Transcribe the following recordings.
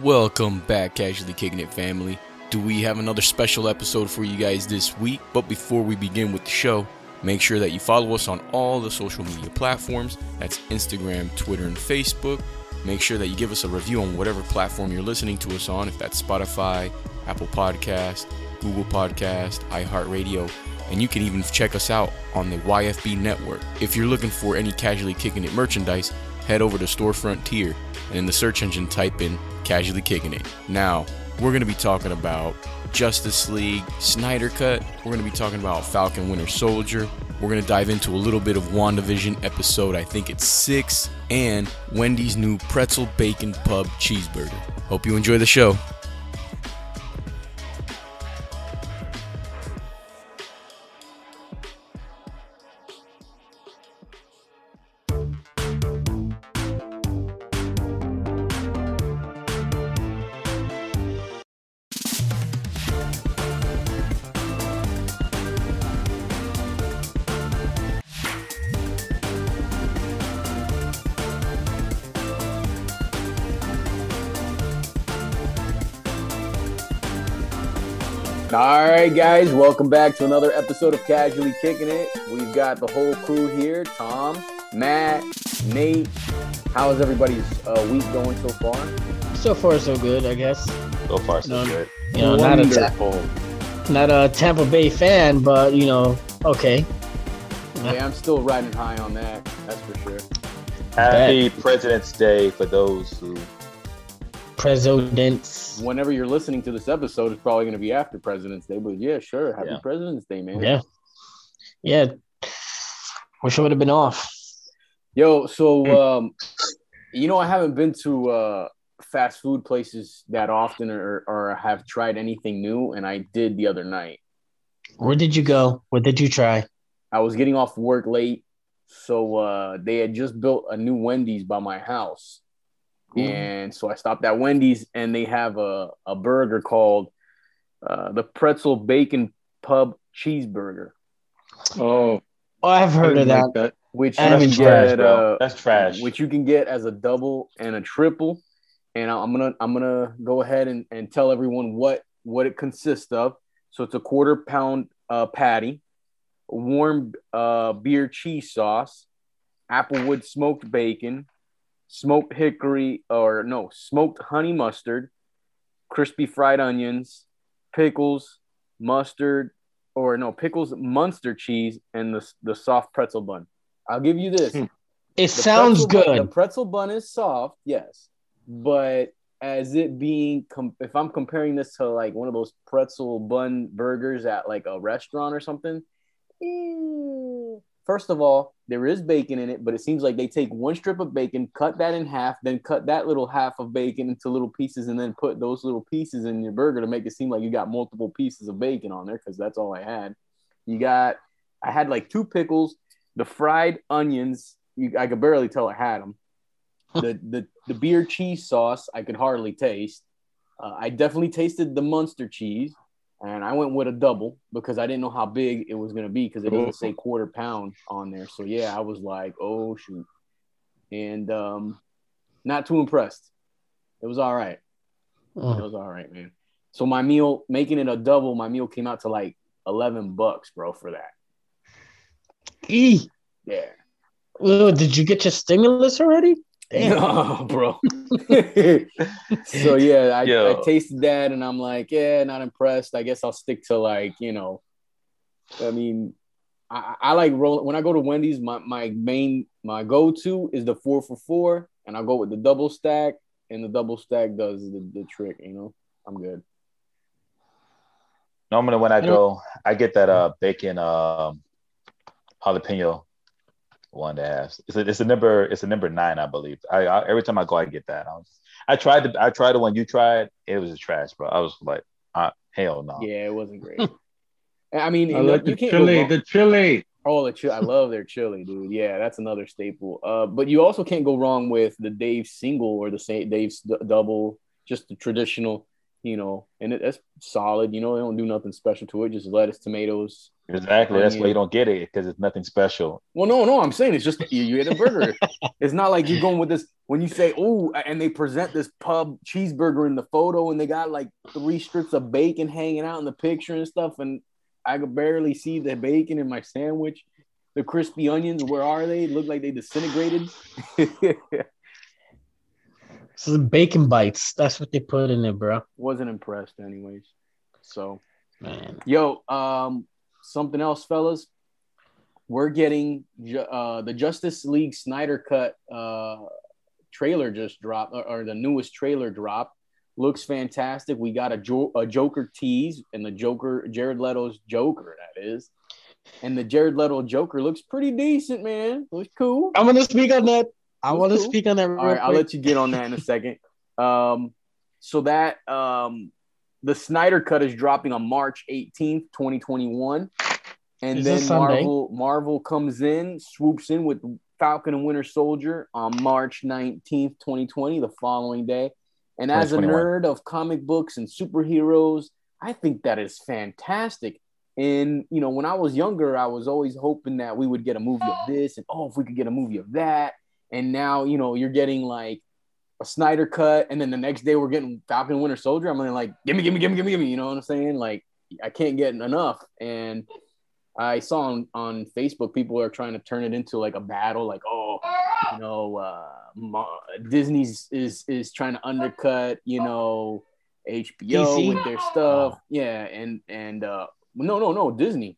Welcome back, Casually Kicking It family. Do we have another special episode for you guys this week? But before we begin with the show, make sure that you follow us on all the social media platforms. That's Instagram, Twitter, and Facebook. Make sure that you give us a review on whatever platform you're listening to us on, if that's Spotify, Apple Podcast, Google Podcast, iHeartRadio, and you can even check us out on the YFB network. If you're looking for any Casually Kicking It merchandise, head over to Storefrontier and in the search engine type in Casually Kicking It. Now, we're going to be talking about Justice League, Snyder Cut. We're going to be talking about Falcon Winter Soldier. We're going to dive into a little bit of WandaVision episode, I think it's six, and Wendy's new pretzel bacon pub cheeseburger. Hope you enjoy the show. Guys, welcome back to another episode of Casually Kicking It. We've got the whole crew here Tom, Matt, Nate. How's everybody's uh, week going so far? So far, so good, I guess. So far, so No. good. You know, not a Ta- not a Tampa Bay fan, but you know, okay. Yeah, I'm still riding high on that. That's for sure. Happy President's Day for those who. Presidents. Whenever you're listening to this episode, it's probably going to be after President's Day. But yeah, sure. Happy Yeah. President's Day, man. Yeah, yeah. Wish I would have been off. Yo, so um, you know, I haven't been to uh, fast food places that often, or, or have tried anything new, and I did the other night. Where did you go? What did you try? I was getting off work late, so uh, they had just built a new Wendy's by my house, and so I stopped at Wendy's, and they have a a burger called uh, the Pretzel Bacon Pub Cheeseburger, Oh, Oh, I've heard of that. that. which you can tried, get, uh, That's trash. which you can get as a double and a triple. And I'm gonna I'm gonna go ahead and, and tell everyone what what it consists of. So it's a quarter pound uh, patty, warm uh, beer cheese sauce, applewood smoked bacon, smoked hickory or no smoked honey mustard, crispy fried onions, pickles, mustard or no pickles, Munster cheese, and the the soft pretzel bun. I'll give you this. Hmm. It The sounds pretzel bun- good. the pretzel bun is soft, yes, but as it being, com- if I'm comparing this to like one of those pretzel bun burgers at like a restaurant or something, eh, first of all, there is bacon in it, but it seems like they take one strip of bacon, cut that in half, then cut that little half of bacon into little pieces, and then put those little pieces in your burger to make it seem like you got multiple pieces of bacon on there because that's all I had. You got, I had like two pickles, the fried onions. You, I could barely tell I had them. The the the beer cheese sauce I could hardly taste. Uh, I definitely tasted the Munster cheese, and I went with a double because I didn't know how big it was gonna be because it doesn't say quarter pound on there. So yeah, I was like, oh shoot, and um, not too impressed. It was all right. It Oh, was all right, man. So my meal, making it a double, my meal came out to like eleven bucks, bro, for that. E. Yeah. Oh, did you get your stimulus already? Damn. No, bro. so yeah, I, I tasted that and I'm like, yeah, not impressed. I guess I'll stick to like, you know, I mean, I, I like roll when I go to Wendy's, my, my main my go-to is the four for four, and I'll go with the double stack, and the double stack does the, the trick, you know. I'm good. Normally, when I I go, I get that uh bacon um jalapeno one to has. It's a, it's a number. It's a number nine, I believe. I, I every time I go, I get that. I, was, I tried the I tried the one you tried. It was a trash, bro. I was like, uh, hell no. Yeah, it wasn't great. I mean, I you like you the can't go chili. The chili. Oh, the chili. I love their chili, dude. Yeah, that's another staple. Uh, but you also can't go wrong with the Dave single or the Saint Dave's d- double, just the traditional. You know, and it, that's solid. You know, they don't do nothing special to it, just lettuce, tomatoes. Exactly. That's why you don't get it because it's nothing special. Well, no, no, I'm saying it's just you, you get a burger. it's not like you're going with this when you say, oh, and they present this pub cheeseburger in the photo and they got like three strips of bacon hanging out in the picture and stuff. And I could barely see the bacon in my sandwich. The crispy onions, where are they? Look like they disintegrated. So bacon bites. That's what they put in it, bro. Wasn't impressed, anyways. So, Man. yo, um, something else, fellas. We're getting uh, the Justice League Snyder Cut uh, trailer just dropped, or, or the newest trailer dropped. Looks fantastic. We got a, jo- a Joker tease, and the Joker, Jared Leto's Joker, that is. And the Jared Leto Joker looks pretty decent, man. Looks cool. I'm gonna speak on that. I want to cool. speak on that. Real All right, I'll let you get on that in a second. Um, so that um, the Snyder Cut is dropping on March 18th, 2021, and Is then? Marvel Marvel comes in, swoops in with Falcon and Winter Soldier on March 19th, 2020, the following day. And as a nerd of comic books and superheroes, I think that is fantastic. And you know, when I was younger, I was always hoping that we would get a movie of this, and oh, if we could get a movie of that. And now, you know, you're getting like a Snyder cut, and then the next day we're getting Falcon Winter Soldier. I'm like, give me, give me, give me, give me, give me. You know what I'm saying? Like, I can't get enough. And I saw on, on Facebook people are trying to turn it into like a battle, like, oh, you know, uh, Disney's is is trying to undercut, you know, HBO DC? with their stuff. Yeah, and and uh, no, no, no, Disney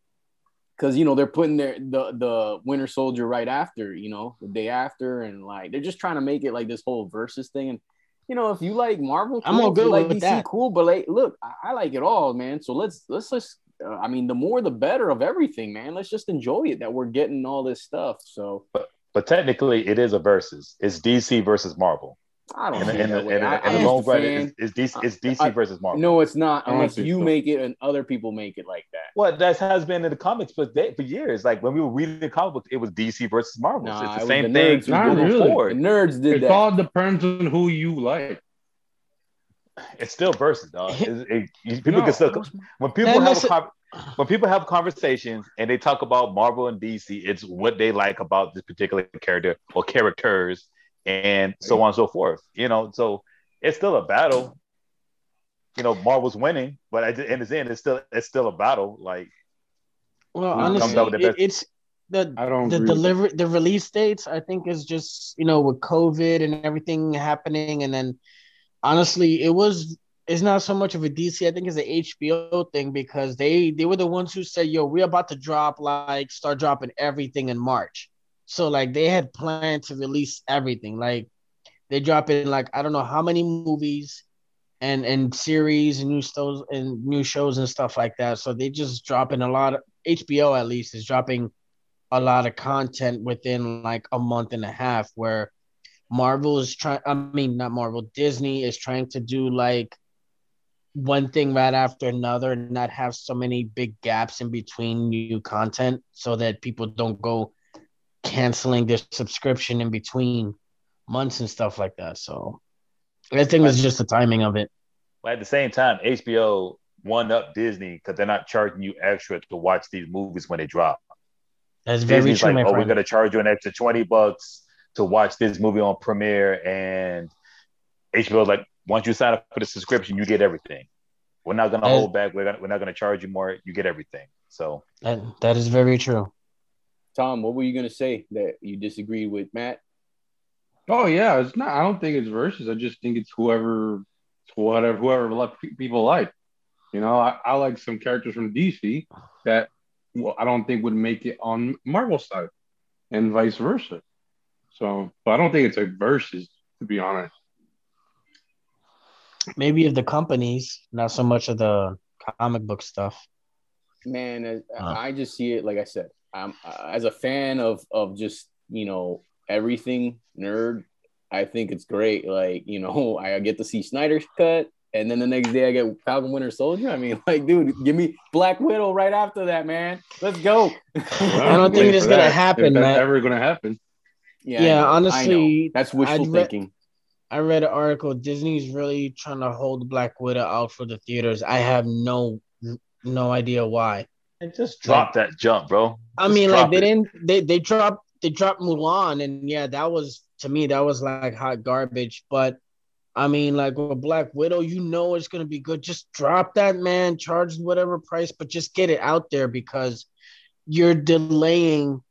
because you know they're putting their the the Winter Soldier right after, you know, the day after, and like they're just trying to make it like this whole versus thing. And you know, if you like Marvel, I'm all good like with DC, that. cool. But like, look, I, I like it all, man. So let's let's just, uh, I mean, the more the better of everything, man. Let's just enjoy it that we're getting all this stuff. So but But technically, it is a versus. It's DC versus Marvel. I don't In see the, in it way. in I- in I'm the just long a run, it's, it's, DC, uh, it's DC I- uh, versus Marvel. No, it's not unless you so. make it and other people make it like that. Well, that has been in the comics for they, for years. Like when we were reading the comic books, it was DC versus Marvel. Nah, it's the was same the thing Not did it. really. The nerds did It that. all depends on who you like. It's still versus, dog. It's- it- you- people No. can still when people That have makes a when people have conversations and they talk about Marvel and DC, it's what they like about this particular character or characters, and so on and so forth. You know, so it's still a battle. You know, Marvel's winning, but at the end of the end, it's still it's still a battle. Like Well, honestly, the it, best- it's the I don't the agree delivery the release dates. I think is just you know with COVID and everything happening, and then honestly, it was it's not so much of a DC. I think it's an HBO thing because they they were the ones who said, "Yo, we're about to drop like start dropping everything in March." So like they had planned to release everything. Like they drop in like I don't know how many movies and and series and new shows and new shows and stuff like that. So they just dropping a lot of HBO at least is dropping a lot of content within like a month and a half where Marvel is trying I mean not Marvel, Disney is trying to do like one thing right after another and not have so many big gaps in between new content so that people don't go canceling their subscription in between months and stuff like that. So I think it's just the timing of it. But at the same time, HBO one up Disney because they're not charging you extra to watch these movies when they drop. That's very Disney's true, like, my oh, we're gonna charge you an extra twenty bucks to watch this movie on Premiere, and HBO like, once you sign up for the subscription, you get everything. We're not gonna Uh, hold back. We're, gonna, we're not gonna charge you more. You get everything. So That, that is very true. Tom, what were you gonna say that you disagreed with Matt? Oh yeah, it's not. I don't think it's versus. I just think it's whoever, whatever, whoever let pe- people like. You know, I, I like some characters from DC that well, I don't think would make it on Marvel side, and vice versa. So, but I don't think it's a versus, to be honest. Maybe of the companies, not so much of the comic book stuff. Man, as- Uh. I just see it like I said. I'm uh, as a fan of of just you know everything nerd. I think it's great. Like you know, I get to see Snyder's cut, and then the next day I get Falcon Winter Soldier. I mean, like, dude, give me Black Widow right after that, man. Let's go. I don't think Wait it's gonna that, happen, If that's Matt. ever gonna happen. Yeah, Yeah, I know. I honestly, that's wishful I'd re- thinking. I read an article. Disney's really trying to hold Black Widow out for the theaters. I have no no idea why. And just drop that jump, bro. I Just mean, like they it. didn't they they dropped they dropped Mulan, and yeah, that was to me that was like hot garbage. But I mean, like with Black Widow, you know it's gonna be good. Just drop that man, charge whatever price, but just get it out there because you're delaying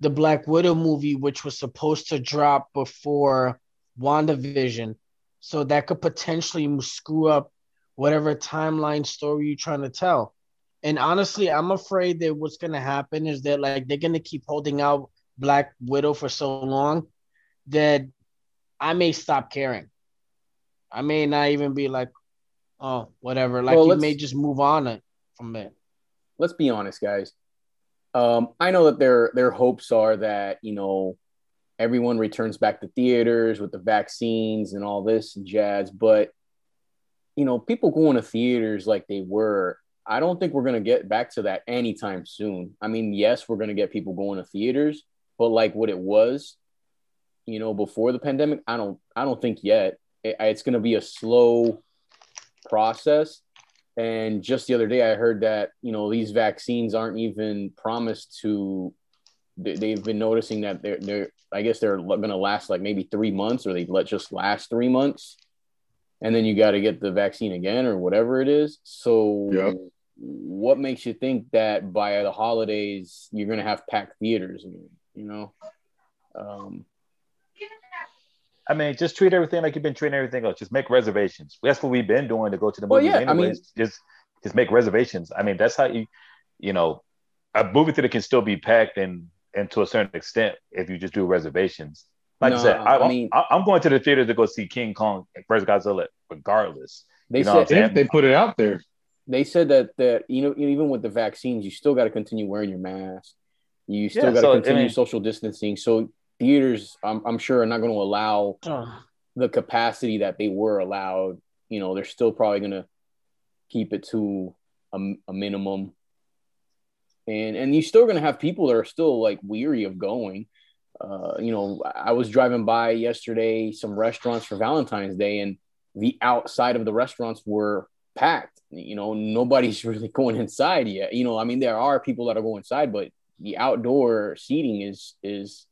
the Black Widow movie, which was supposed to drop before WandaVision. So that could potentially screw up whatever timeline story you're trying to tell. And honestly, I'm afraid that what's gonna happen is that like they're gonna keep holding out Black Widow for so long that I may stop caring. I may not even be like, oh, whatever. Like Well, you may just move on from it. let's be honest, guys. Um, I know that their their hopes are that you know everyone returns back to theaters with the vaccines and all this jazz, but you know, people going to theaters like they were. I don't think we're gonna get back to that anytime soon. I mean, yes, we're gonna get people going to theaters, but like what it was, you know, before the pandemic, I don't, I don't think yet. It, it's gonna be a slow process. And just the other day, I heard that you know these vaccines aren't even promised to. they- They've been noticing that they're they're. I guess they're going to last like maybe three months, or they let just last three months, and then you got to get the vaccine again or whatever it is. So, Yep. What makes you think that by the holidays you're going to have packed theaters? I you know, um, I mean, just treat everything like you've been treating everything else. Just make reservations. That's what we've been doing to go to the movies. Well, movies. yeah, I mean- just just make reservations. I mean, that's how you, you know, a movie theater can still be packed and and to a certain extent if you just do reservations. Like I said, I, I mean- I, am going to the theater to go see King Kong versus Godzilla, regardless. they You know what said I'm If they put it out there, they said that that you know even with the vaccines, you still got to continue wearing your mask. You still Yeah, got to so, I continue mean- social distancing. So theaters, I'm, I'm sure, are not going to allow Oh, the capacity that they were allowed. You know, they're still probably going to keep it to a, a minimum. And and you're still going to have people that are still like weary of going. Uh, you know, I was driving by yesterday some restaurants for Valentine's Day, and the outside of the restaurants were packed. You know, nobody's really going inside yet. You know, I mean, there are people that are going inside, but the outdoor seating is is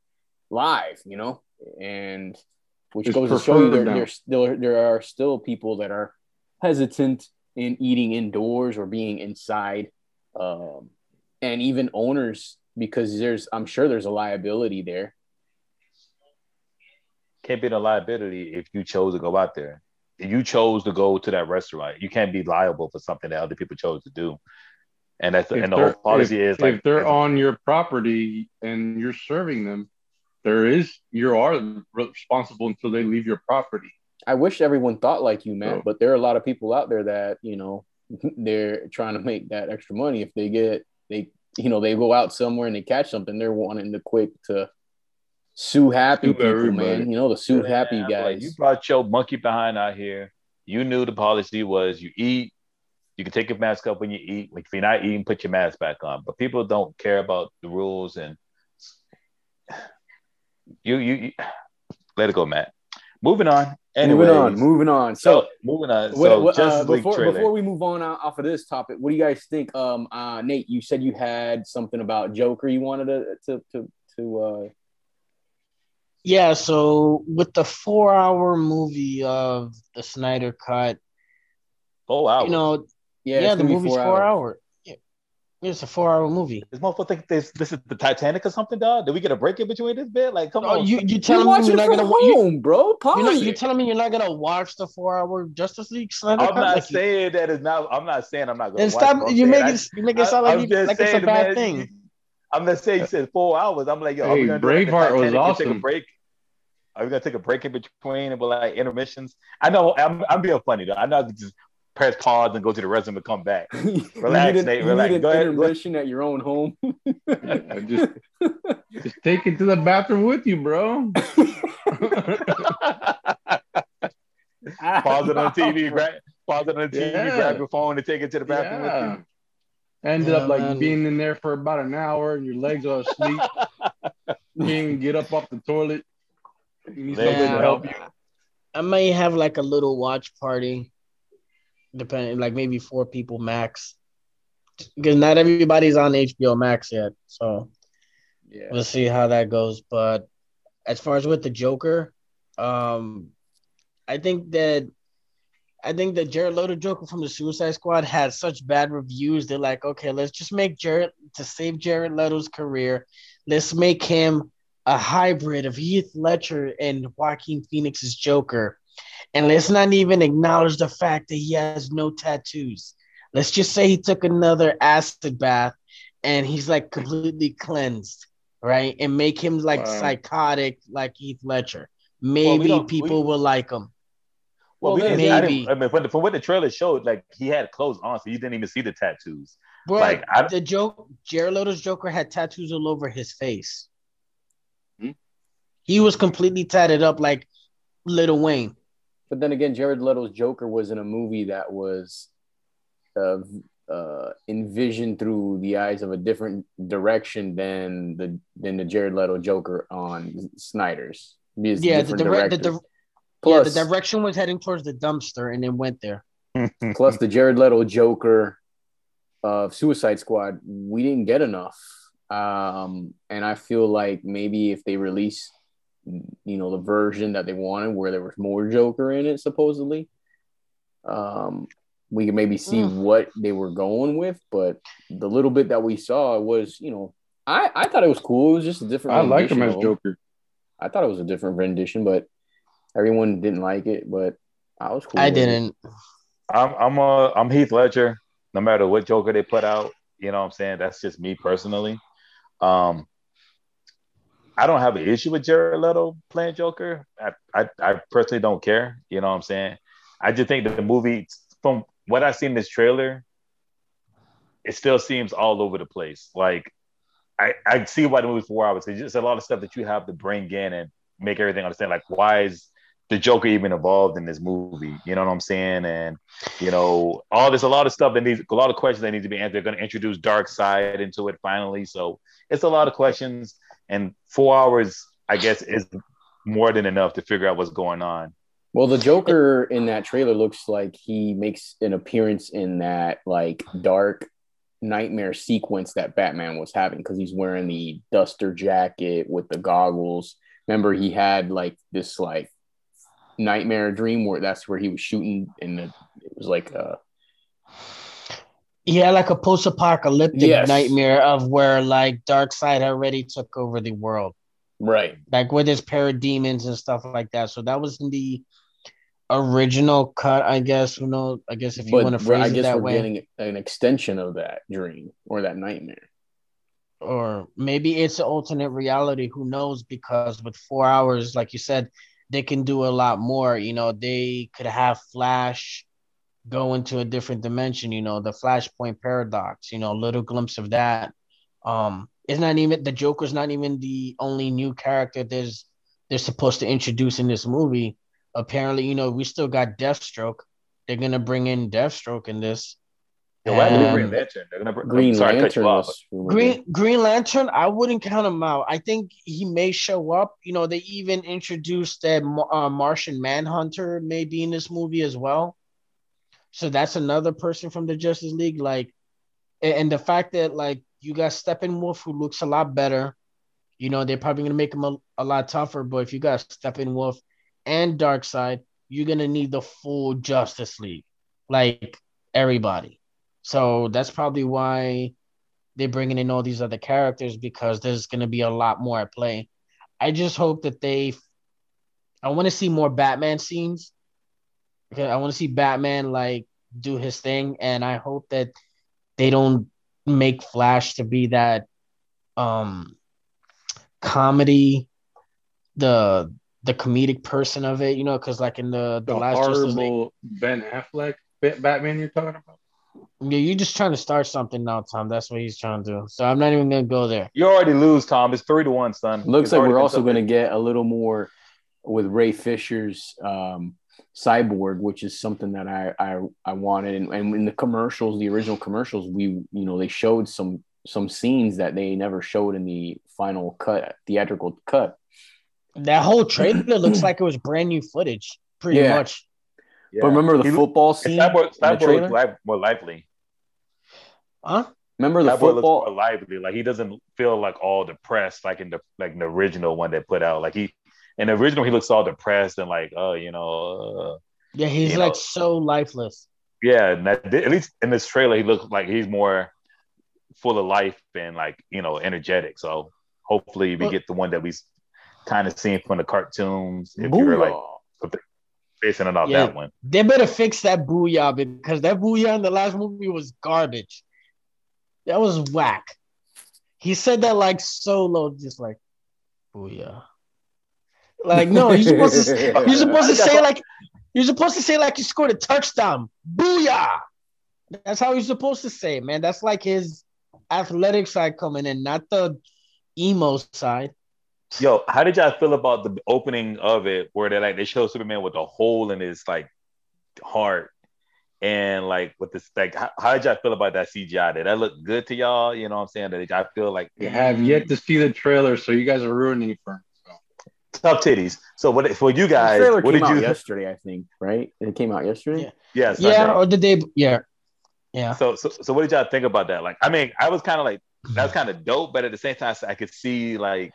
live. You know, and which It's goes to show you preferred there, there's still there are still people that are hesitant in eating indoors or being inside, um, and even owners because there's I'm sure there's a liability there. Can't be a liability if you chose to go out there. If you chose to go to that restaurant, you can't be liable for something that other people chose to do. And that's if and the whole policy if, is like if they're on your property and you're serving them, there is you are responsible until they leave your property. I wish everyone thought like you, man, but there are a lot of people out there that you know they're trying to make that extra money. If they get they you know they go out somewhere and they catch something, they're wanting to quick to sue happy people, everybody. man. You know the sue Yeah, happy I'm like, guys. you brought your monkey behind out here. You knew the policy was you eat, you can take your mask up when you eat. If you're not eating, put your mask back on. But people don't care about the rules and you you, you let it go, Matt. Moving on. Anyways, moving on, moving on. So So, moving on. So what, uh, before trailer. before we move on off of this topic, what do you guys think? Um, uh, Nate, you said you had something about Joker you wanted to to to, to uh, Yeah, so with the four hour movie of the Snyder Cut, oh wow. you know, yeah, yeah, the movie's four four, hours. hour. Yeah. It's a four hour movie. this motherfucker think this this is the Titanic or something, dog? Did we get a break in between this bit? Like, come Oh, on. you you You're telling me you're not gonna wa- you, home, bro. Pause you're not you're telling me you're not gonna watch the four hour Justice League Snyder I'm Cut? not Like, you- saying that is not. I'm not saying I'm not going Then to watch. stop. it. I'm You make it you make it sound like, I'm you, like it's a bad man, thing. You- I'm gonna say you said four hours. I'm like, yo, are we Hey, gonna do like the Braveheart was Titanic and Take a break. Are we gonna take a break in between and be like intermissions? I know I'm, I'm being funny though. I know I just press pause and go to the restroom and come back. You Relax, need Nate, you relax. need Go ahead, go ahead. intermission at your own home. I just just take it to the bathroom with you, bro. pause it on TV, grab, pause it on the TV, Yeah. grab your phone and take it to the bathroom Yeah. with you. Ended Yeah, up like man. being in there for about an hour and your legs are asleep. you can't get up off the toilet. You need somebody to help you. I may have like a little watch party, depending, like maybe four people max, because not everybody's on HBO Max yet. So Yeah. we'll see how that goes. But as far as with the Joker, um, I think that I think that Jared Leto Joker from the Suicide Squad had such bad reviews. They're like, okay, let's just make Jared to save Jared Leto's career. Let's make him a hybrid of Heath Ledger and Joaquin Phoenix's Joker, and let's not even acknowledge the fact that he has no tattoos. Let's just say he took another acid bath and he's like completely cleansed, right? And make him like Wow. psychotic like Heath Ledger. Maybe don't- people we- will like him. Well, we Well, didn't, I, maybe. didn't, I mean, from, from what the trailer showed, like he had clothes on, so you didn't even see the tattoos. Bro, Like, I- the joke, Jared Leto's Joker had tattoos all over his face. Hmm? He was completely tatted up like Lil Wayne. But then again, Jared Leto's Joker was in a movie that was uh, uh, envisioned through the eyes of a different direction than the than the Jared Leto Joker on Snyder's. It's Yeah, the, different direct, the, directors. di- plus, yeah, the direction was heading towards the dumpster and then went there. plus the Jared Leto Joker of Suicide Squad, we didn't get enough. Um, and I feel like maybe if they release, you know, the version that they wanted where there was more Joker in it, supposedly, um, we could maybe see Mm. what they were going with. But the little bit that we saw was, you know, I, I thought it was cool. It was just a different. I like him as Joker. I thought it was a different rendition, but everyone didn't like it. But I was cool. I didn't. I'm I'm uh I'm Heath Ledger. No matter what Joker they put out, you know what I'm saying. That's just me personally. Um, I don't have an issue with Jared Leto playing Joker. I, I I personally don't care. You know what I'm saying. I just think that the movie, from what I see in this trailer, it still seems all over the place. Like I I see why the movie's four hours. It's just a lot of stuff that you have to bring in and make everything understand. Like why is the Joker even involved in this movie? You know what I'm saying? And you know, all there's a lot of stuff that needs a lot of questions that need to be answered. They're going to introduce Darkseid into it finally, so it's a lot of questions. And four hours, I guess, is more than enough to figure out what's going on. Well, the Joker in that trailer looks like he makes an appearance in that like dark nightmare sequence that Batman was having because he's wearing the duster jacket with the goggles. Remember, he had like this like nightmare dream where that's where he was shooting, and it was like uh Yeah, like a post-apocalyptic Yes. nightmare of where like Darkseid already took over the world, right. like with his parademons and stuff like that. So that was in the original cut, I guess. Who knows? I guess if you But want to phrase I it that we're way, getting an extension of that dream or that nightmare. or maybe it's an alternate reality. Who knows? Because with four hours, like you said, they can do a lot more. You know, they could have Flash go into a different dimension. You know, the Flashpoint paradox. You know, a little glimpse of that. Um, it's not even the Joker's not even the only new character there's they're supposed to introduce in this movie. Apparently, you know, we still got Deathstroke. They're gonna bring in Deathstroke in this. Yeah, why did Um, Green Lantern? They're gonna br- Green I'm sorry Lantern off. was Green Green Lantern, I wouldn't count him out. I think he may show up. You know, they even introduced that uh, Martian Manhunter may be in this movie as well. So that's another person from the Justice League. Like, and the fact that like you got Steppenwolf who looks a lot better. You know, they're probably gonna make him a, a lot tougher. But if you got Steppenwolf and Darkseid, you're gonna need the full Justice League, like everybody. So that's probably why they're bringing in all these other characters because there's going to be a lot more at play. I just hope that they. I want to see more Batman scenes. Okay, I want to see Batman like do his thing, and I hope that they don't make Flash to be that um comedy, the the comedic person of it, you know, because like in the the, The last Justice League, Ben Affleck Batman you're talking about? Yeah, you're just trying to start something now, Tom. That's what he's trying to do. So I'm not even gonna go there. You already lose, Tom. It's three to one, son. Looks It's like we're been also going to get a little more with Ray Fisher's um, cyborg, which is something that I I, I wanted. And, and in the commercials, the original commercials, we you know they showed some some scenes that they never showed in the final cut, theatrical cut. That whole trailer looks like it was brand new footage. pretty Yeah. much. Yeah. But remember the He football scene? Cyborg, in the Cyborg trailer? looks li- more lively. Huh? Remember the Cyborg looks football? more lively. Like he doesn't feel like all depressed, like in the like in the original one they put out. Like he in the original he looks all depressed and like, oh, you know, uh, Yeah, he's like know- so lifeless. yeah. And that, at least in this trailer, he looks like he's more full of life and like you know energetic. So hopefully we Well- get the one that we kind of seen from the cartoons. If you're like Basing it off Yeah. that one. They better fix that booyah because that booyah in the last movie was garbage. That was whack. He said that like solo, just like booyah. Like no, you're supposed to say, you're supposed to say like you're supposed to say like you scored a touchdown. Booyah! That's how you're supposed to say, it, man. That's like his athletic side coming in, not the emo side. Yo, how did y'all feel about the opening of it where they like they show Superman with a hole in his like heart and like with this like how, how did y'all feel about that CGI? Did that look good to y'all? You know what I'm saying? Did y'all feel like You have yet to see the trailer, so you guys are ruining it for me. So. tough titties? So what for you guys? trailer What came did out you? yesterday, I think, right? It came out yesterday. Yeah, Yeah, Sunday. or the day, yeah, yeah. So, so so what did y'all think about that? Like, I mean, I was kind of like that was kind of dope, but at the same time, I could see like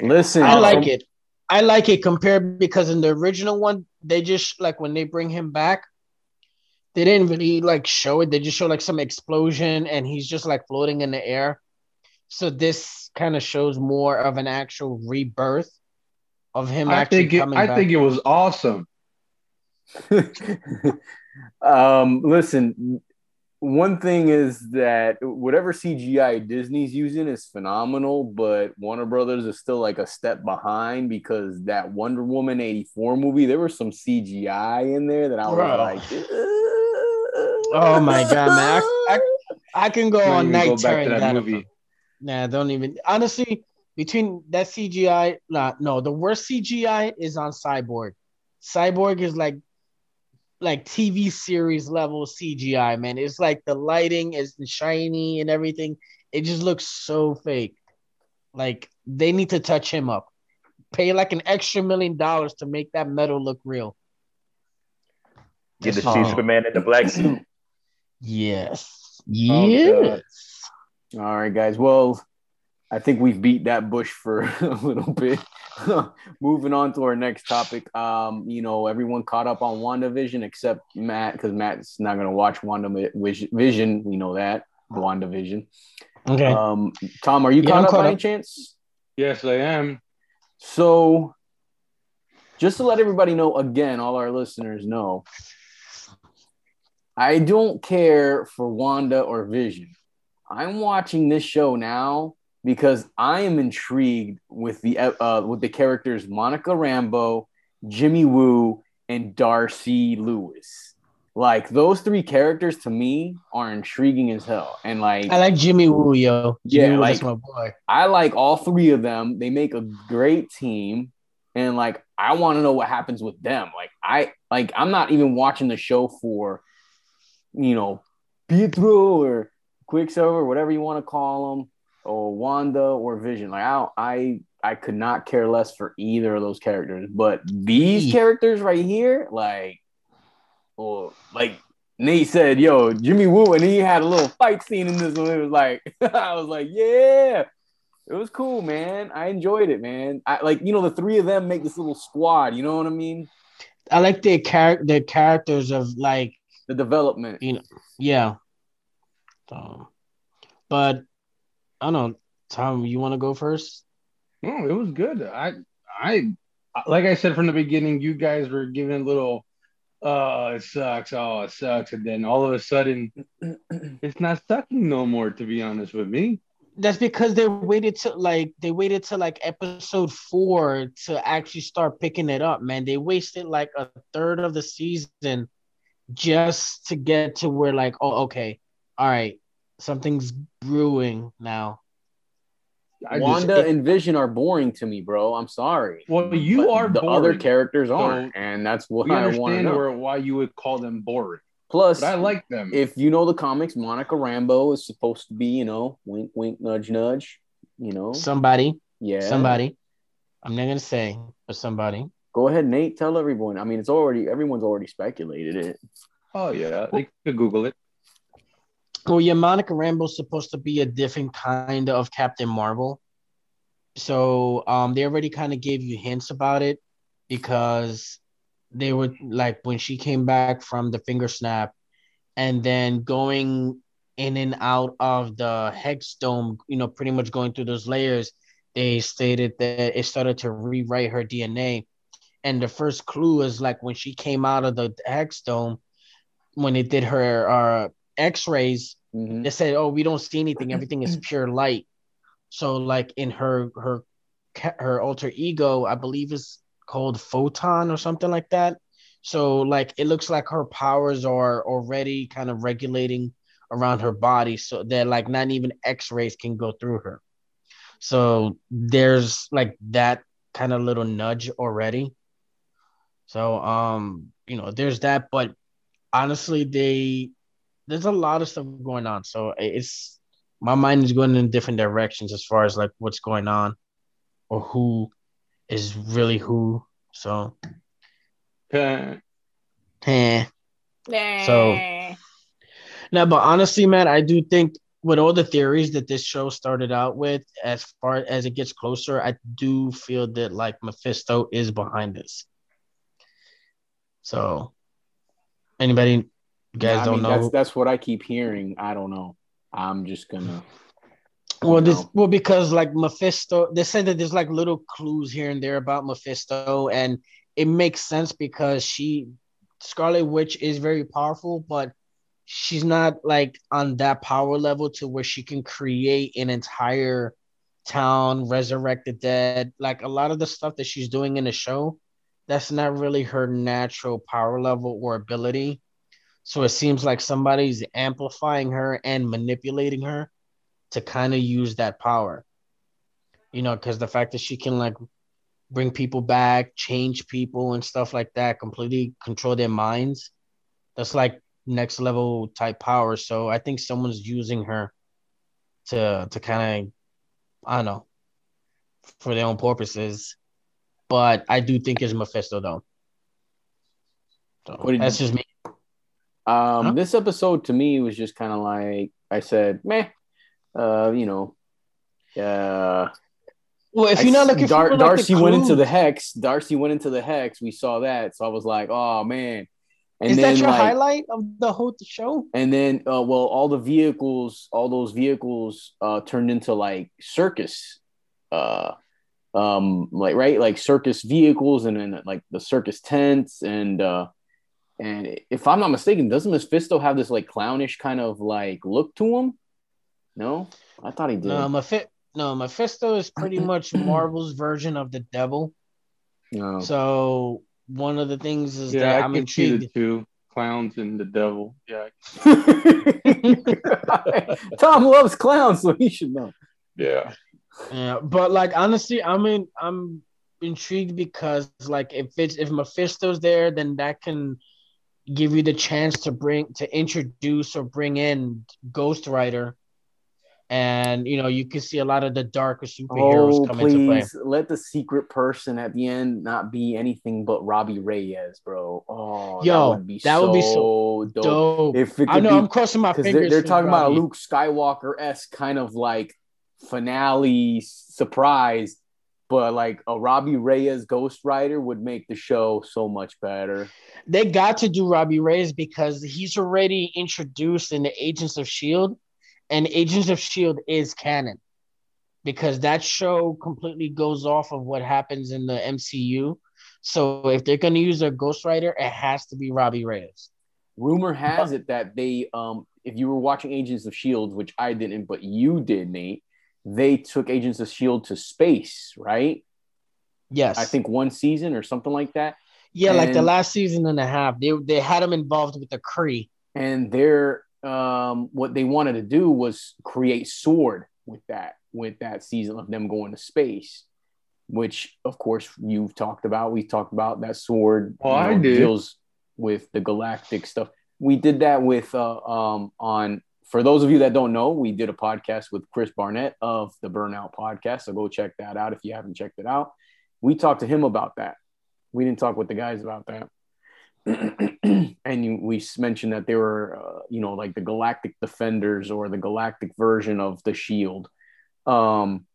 Listen, I like from- it. I like it compared because in the original one, they just like when they bring him back, they didn't really like show it. They just show like some explosion and he's just like floating in the air. So this kind of shows more of an actual rebirth of him I actually think it, coming I back. think it was awesome. um, listen, one thing is that whatever CGI Disney's using is phenomenal, but Warner Brothers is still like a step behind because that Wonder Woman 84 movie, there was some CGI in there that I was Bro. like, Oh my God, man. I- I can go on night go back tearing to that that movie. movie. Nah, don't even. Honestly, between that CGI, nah, no, the worst CGI is on Cyborg. Cyborg is like, like TV series level CGI, man. It's like the lighting is shiny and everything. It just looks so fake. Like they need to touch him up. Pay like an extra million dollars to make that metal look real. get to That's see all. Superman in the black suit. Yes. Oh, Yes. All right, guys. Well, I think we've beat that bush for a little bit. Moving on to our next topic. Um, you know, everyone caught up on WandaVision except Matt, because Matt's not gonna watch WandaVision. We know that. WandaVision. Okay. Um, Tom, are you Yeah, caught I'm up caught by any chance? Yes, I am. So, just to let everybody know again, all our listeners know, I don't care for Wanda or Vision. I'm watching this show now because I am intrigued with the uh, with the characters Monica Rambeau, Jimmy Woo, and Darcy Lewis. Like those three characters to me are intriguing as hell, and like I like Jimmy Woo, yo. Jimmy Yeah, Woo, like- my boy. I like all three of them. They make a great team. And like I want to know what happens with them. Like I like I'm not even watching the show for you know Pietro or Quicksilver, whatever you want to call them, or Wanda or Vision. Like I don't, I I could not care less for either of those characters. But these characters right here, like or like Nate said, yo, Jimmy Woo, and he had a little fight scene in this one. It was like, I was like, yeah, it was cool, man. I enjoyed it, man. I like, you know, the three of them make this little squad. You know what I mean? I like the char- the characters of like The development. You know, yeah. So, but I don't know, Tom. You want to go first? No, it was good. I, I, like I said from the beginning, you guys were giving a little, oh, it sucks, oh, it sucks, and then all of a sudden, it's not sucking no more. To be honest with me, That's because they waited to like they waited to like episode four to actually start picking it up. Man, they wasted like a third of the season just to get to where like, oh, okay, all right, something's brewing now. I just, Wanda and Vision are boring to me, bro. I'm sorry. well, you But are the boring. other characters aren't, and that's what I want to understand know. where, why you would call them boring, Plus, but I like them. if you know the comics, Monica Rambeau is supposed to be, you know, wink, wink, nudge, nudge. You know, Somebody, yeah, somebody. I'm not gonna say, but somebody. Go ahead, Nate. Tell everyone. I mean, it's already everyone's already speculated it. Oh yeah, they could Google it. Well, yeah, Monica Rambeau's supposed to be a different kind of Captain Marvel. So um they already kind of gave you hints about it because they were like when she came back from the finger snap and then going in and out of the hex dome, you know, pretty much going through those layers, they stated that it started to rewrite her DNA. And the first clue is like when she came out of the hex dome, when it did her uh, x-rays, Mhm. they said, "Oh, we don't see anything. Everything is pure light." So, like in her her her alter ego, I believe is called Photon or something like that. So, like it looks like her powers are already kind of regulating around her body, so that like not even X rays can go through her. So there's like that kind of little nudge already. So um, you know, there's that, but honestly, they there's a lot of stuff going on. So it's my mind is going in different directions as far as like what's going on or who is really who. So Uh, eh. So now, but honestly, man, I do think with all the theories that this show started out with, as far as it gets closer, I do feel that like Mephisto is behind this. So, anybody, you guys I don't mean, know? That's that's what I keep hearing. I don't know. I'm just gonna. Well, this well because like Mephisto, they said that there's like little clues here and there about Mephisto, and it makes sense because she Scarlet Witch is very powerful, but she's not like on that power level to where she can create an entire town, resurrect the dead. Like a lot of the stuff that she's doing in the show, that's not really her natural power level or ability. So it seems like somebody's amplifying her and manipulating her to kind of use that power. You know, because the fact that she can like bring people back, change people and stuff like that, completely control their minds. That's like next level type power. So I think someone's using her to to kind of I don't know for their own purposes. But I do think it's Mephisto though. So that's you- just me. Um, Huh? this episode to me was just kind of like I said, meh. Uh, you know, uh, Well, if you're not looking Dar- for like, Darcy went into the hex. Darcy went into the hex. We saw that, so I was like, oh man. And is then that your like, highlight of the whole show? and then uh, well, all the vehicles, all those vehicles, uh, turned into like circus, uh, um, like right, like circus vehicles, and then like the circus tents, and uh, and if I'm not mistaken, doesn't Mephisto have this like clownish kind of like look to him? No, I thought he did. No, Mephi- no, Mephisto is pretty much Marvel's version of the devil. no. So one of the things is yeah, that I I'm can see the intrigued. two clowns and the devil. Yeah, Tom loves clowns, so he should know. yeah. Yeah, but like honestly, I mean, I'm intrigued because like if it's if Mephisto's there, then that can give you the chance to bring to introduce or bring in Ghost Rider, and you know you can see a lot of the darker superheroes Oh, come into play. please let the secret person at the end not be anything but Robbie Reyes, bro. Oh, Yo, that would be that so, would be so dope. Dope. If it I know be, I'm crossing my fingers. they're, they're talking about a Luke Skywalker esque kind of like finale surprise, but like a Robbie Reyes Ghost Rider would make the show so much better. they got to do Robbie Reyes because he's already introduced in the Agents of Shield, and Agents of Shield is canon because that show completely goes off of what happens in the MCU. So if they're going to use a Ghost Rider, it has to be Robbie Reyes. Rumor has it that they, um, if you were watching Agents of Shield, which I didn't, but you did, Nate, they took Agents of Shield to space, right? Yes, I think one season or something like that. Yeah, like the last season and a half, they they had them involved with the Kree. And their um, what they wanted to do was create Sword with that with that season of them going to space, which of course you've talked about. We talked about that Sword. Oh, I did. deals with the galactic stuff. We did that with uh, um, on. For those of you that don't know, we did a podcast with Chris Barnett of the Burnout Podcast. So go check that out if you haven't checked it out. We talked to him about that we didn't talk with the guys about that. and you, we mentioned that they were, uh, you know, like the Galactic Defenders or the Galactic version of the Shield. Um,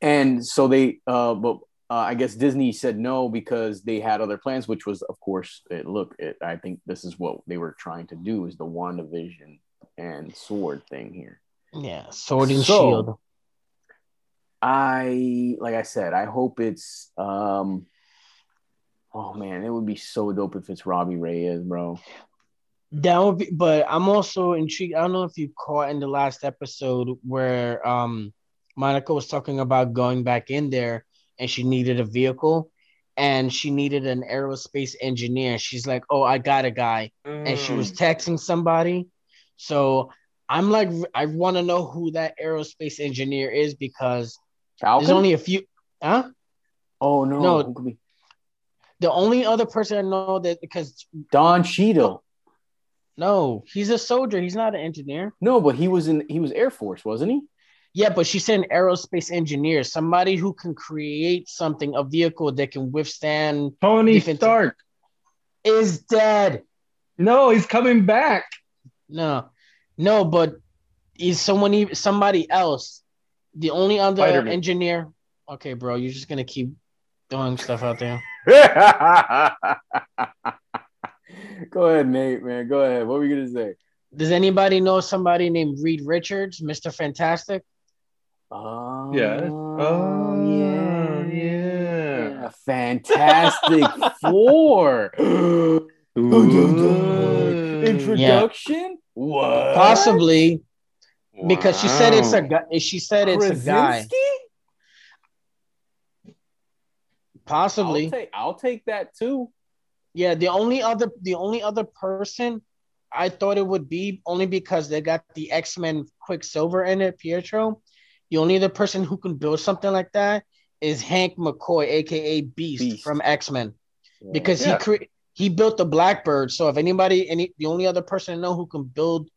and so they, uh, but uh, I guess Disney said no because they had other plans, which was, of course, it, look, it, I think this is what they were trying to do is the WandaVision and sword thing here. Yeah, sword and So- shield. I like I said, I hope it's um oh man, it would be so dope if it's Robbie Reyes, bro. That would be, but I'm also intrigued. I don't know if you caught in the last episode where um Monica was talking about going back in there and she needed a vehicle and she needed an aerospace engineer. She's like, Oh, I got a guy. And she was mm. texting somebody. So I'm like, I want to know who that aerospace engineer is because Falcon? there's only a few. Huh? oh no, No. who could be? The only other person I know that because Don Cheadle. no, he's a soldier. He's not an engineer. No, but he was in he was Air Force, wasn't he? Yeah, but she said an aerospace engineer, somebody who can create something, a vehicle that can withstand Tony Defensive- Stark. is dead. No, he's coming back. No, no, but is someone even somebody else? The only other Spider-Man. engineer. Okay, bro, you're just gonna keep throwing stuff out there. Go ahead, Nate, man. Go ahead. What were you gonna say? Does anybody know somebody named Reed Richards, Mr. Fantastic? Oh Yes. Oh, yeah, yeah. Fantastic Four. Ooh. Introduction? What? Possibly because she said it's a guy. She said it's a guy. Possibly. I'll take, I'll take that too. Yeah, the only other the only other person I thought it would be only because they got the X Men Quicksilver in it, Pietro. The only other person who can build something like that is Hank McCoy, aka Beast, Beast. from X Men, because Yeah. he cre- he built the Blackbird. So if anybody, any the only other person I know who can build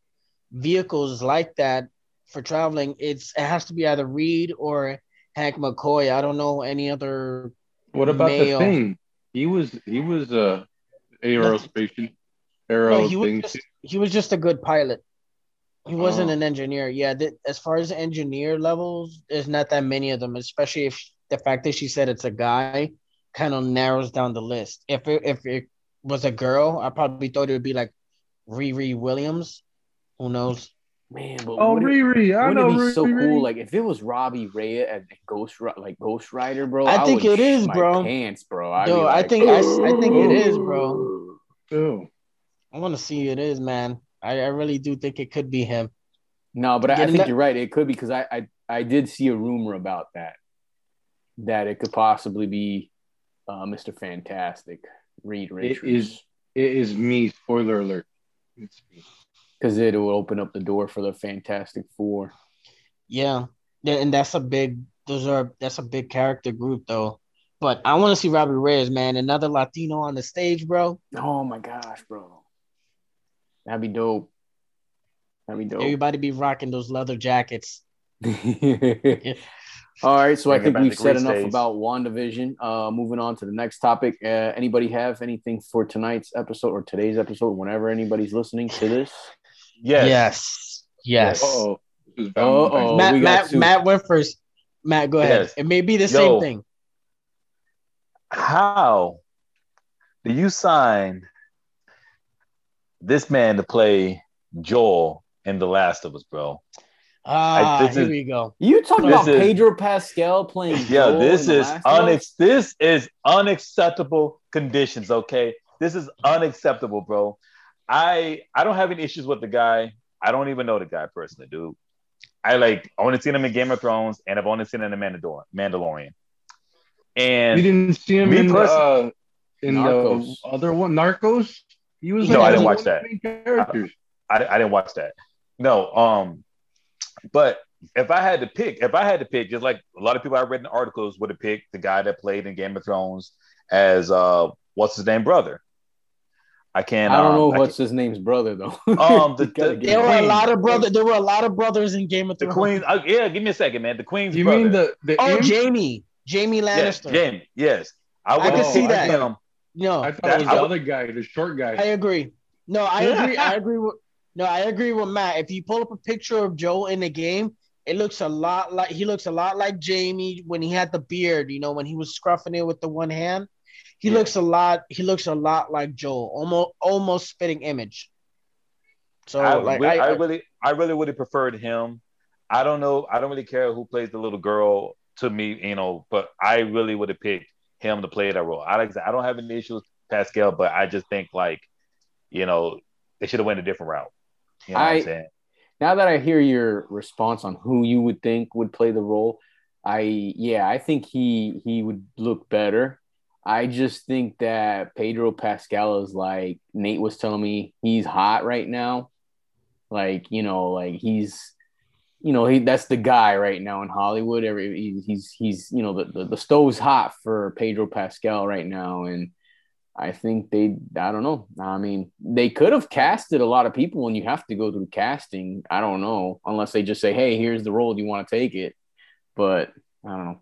vehicles like that for traveling, it's it has to be either Reed or Hank McCoy. I don't know any other. What about Male. the thing? He was he was a aerospace aero No, he was just he was just a good pilot. He wasn't Oh. an engineer. Yeah, th- as far as engineer levels, there's not that many of them. Especially if the fact that she said it's a guy kind of narrows down the list. If it, if it was a girl, I probably thought it would be like Riri Williams. Who knows? Man, but Oh, would it- Riri, I Wouldn't know it be Riri. so cool? Like if it was Robbie Ray and Ghost like Ghost Rider, bro. I think would it is, bro. Pants, bro. I'd Yo, be I like, think I, s- I think it is, bro. I want to see it is, man. I, I really do think it could be him. No, but I, I think that- you're right. It could be because I, I I did see a rumor about that that it could possibly be uh, Mr. Fantastic Reed Richards is it is me. Spoiler alert. It's me. because it will open up the door for the Fantastic Four. Yeah, yeah, and that's a big. Those are that's a big character group though. But I want to see Robbie Reyes, man. Another Latino on the stage, bro. Oh my gosh, bro, that'd be dope. That'd be dope. Everybody be rocking those leather jackets. All right, so I think we've said enough days. about WandaVision. Uh, moving on to the next topic. Uh, anybody have anything for tonight's episode or today's episode? Whenever anybody's listening to this, Yes. yes, yes. Uh-oh. This is Uh-oh. Matt, we Matt, two. Matt went first. Matt, go ahead. Yes. It may be the Yo. same thing. How do you sign this man to play Joel in The Last of Us, bro? Ah, this here is- we go. you talking about is- Pedro Pascal playing? Yeah, Joel this in is Last of Us? unex- this is unacceptable conditions, okay? This is unacceptable, bro. I I don't have any issues with the guy. I don't even know the guy personally, dude. I like I only seen him in Game of Thrones and I've only seen him in Mandalorian. And You didn't see him in pers- uh, in Narcos. the other one, Narcos. He was No, like I didn't watch that. main characters. I, I didn't watch that. No, um, but if I had to pick, if I had to pick, just like a lot of people I read in articles would have picked the guy that played in Game of Thrones as uh, what's his name, brother. I can't. I don't um, know I what's his name's brother though. Um, the- You the- There were a lot of brother. There were a lot of brothers in Game of the Thrones. Queen. Uh, yeah, give me a second, man. The Queen's You brother. mean the the Oh, imp? Jaime. Jaime Yes, Lannister. Jaime. Yes, I would could have see seen that. him. No, I thought That- it was I the would- other guy, the short guy. I agree. No, I agree. I agree with no, I agree with Matt. If you pull up a picture of Joe in the game, it looks a lot like he looks a lot like Jaime when he had the beard. You know, when he was scruffing it with the one hand, he Yeah. looks a lot. He looks a lot like Joel, almost almost spitting image. So I, like, I, I I- really, I really would have preferred him. I don't know. I don't really care who plays the little girl to me, you know. But I really would have picked him to play that role. I. I don't have any issues with Pascal, but I just think like, you know, they should have went a different route. You know what I- I'm saying? now that I hear your response on who you would think would play the role, I yeah, I think he he would look better. I just think that Pedro Pascal is like Nate was telling me he's hot right now. Like, you know, like he's you know, he that's the guy right now in Hollywood. Every he- he's he's you know the, the the stove's hot for Pedro Pascal right now and I think they, I don't know. I mean, they could have casted a lot of people and you have to go through casting. I don't know, unless they just say, hey, here's the role. Do you want to take it? But I don't know.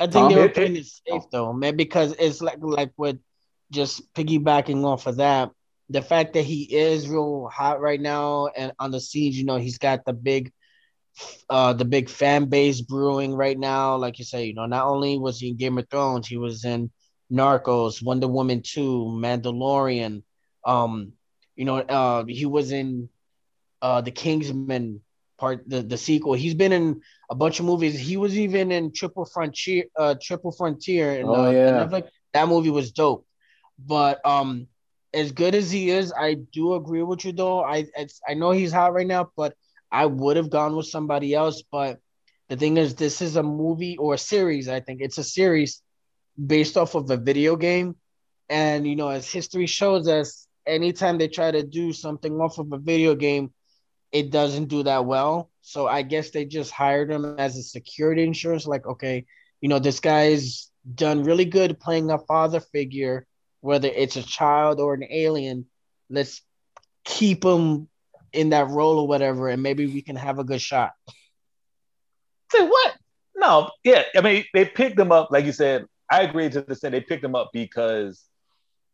I think Tom? they were It- playing it safe though, man, because it's like like with just piggybacking off of that, the fact that he is real hot right now and on the scenes, you know, he's got the big uh the big fan base brewing right now. Like you say, you know, not only was he in Game of Thrones, he was in Narcos, Wonder Woman 2, Mandalorian. Um, you know, uh he was in uh the Kingsman part the, the sequel. He's been in a bunch of movies. He was even in Triple Frontier, uh, Triple Frontier, and Oh, uh, yeah. Netflix. That movie was dope. But um, as good as he is, I do agree with you though. I I know he's hot right now, but I would have gone with somebody else. But the thing is, this is a movie or a series. I think it's a series based off of a video game, and you know, as history shows us, anytime they try to do something off of a video game, it doesn't do that well. So I guess they just hired him as a security insurance. Like, okay, you know, this guy's done really good playing a father figure, whether it's a child or an alien. Let's keep them in that role or whatever, and maybe we can have a good shot. Say what? No, yeah. I mean, they picked them up, like you said. I agree to the extent they picked them up because,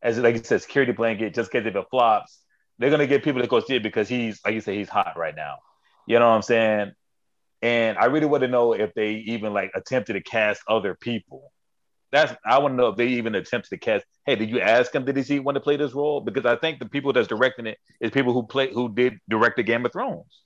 as like you said, security blanket. Just because if it flops, they're gonna get people to go see it because he's, like you said, he's hot right now. You know what I'm saying? And I really want to know if they even like attempted to cast other people. That's I want to know if they even attempted to cast. Hey, did you ask him? Did he want to play this role? Because I think the people that's directing it is people who play who did direct the Game of Thrones.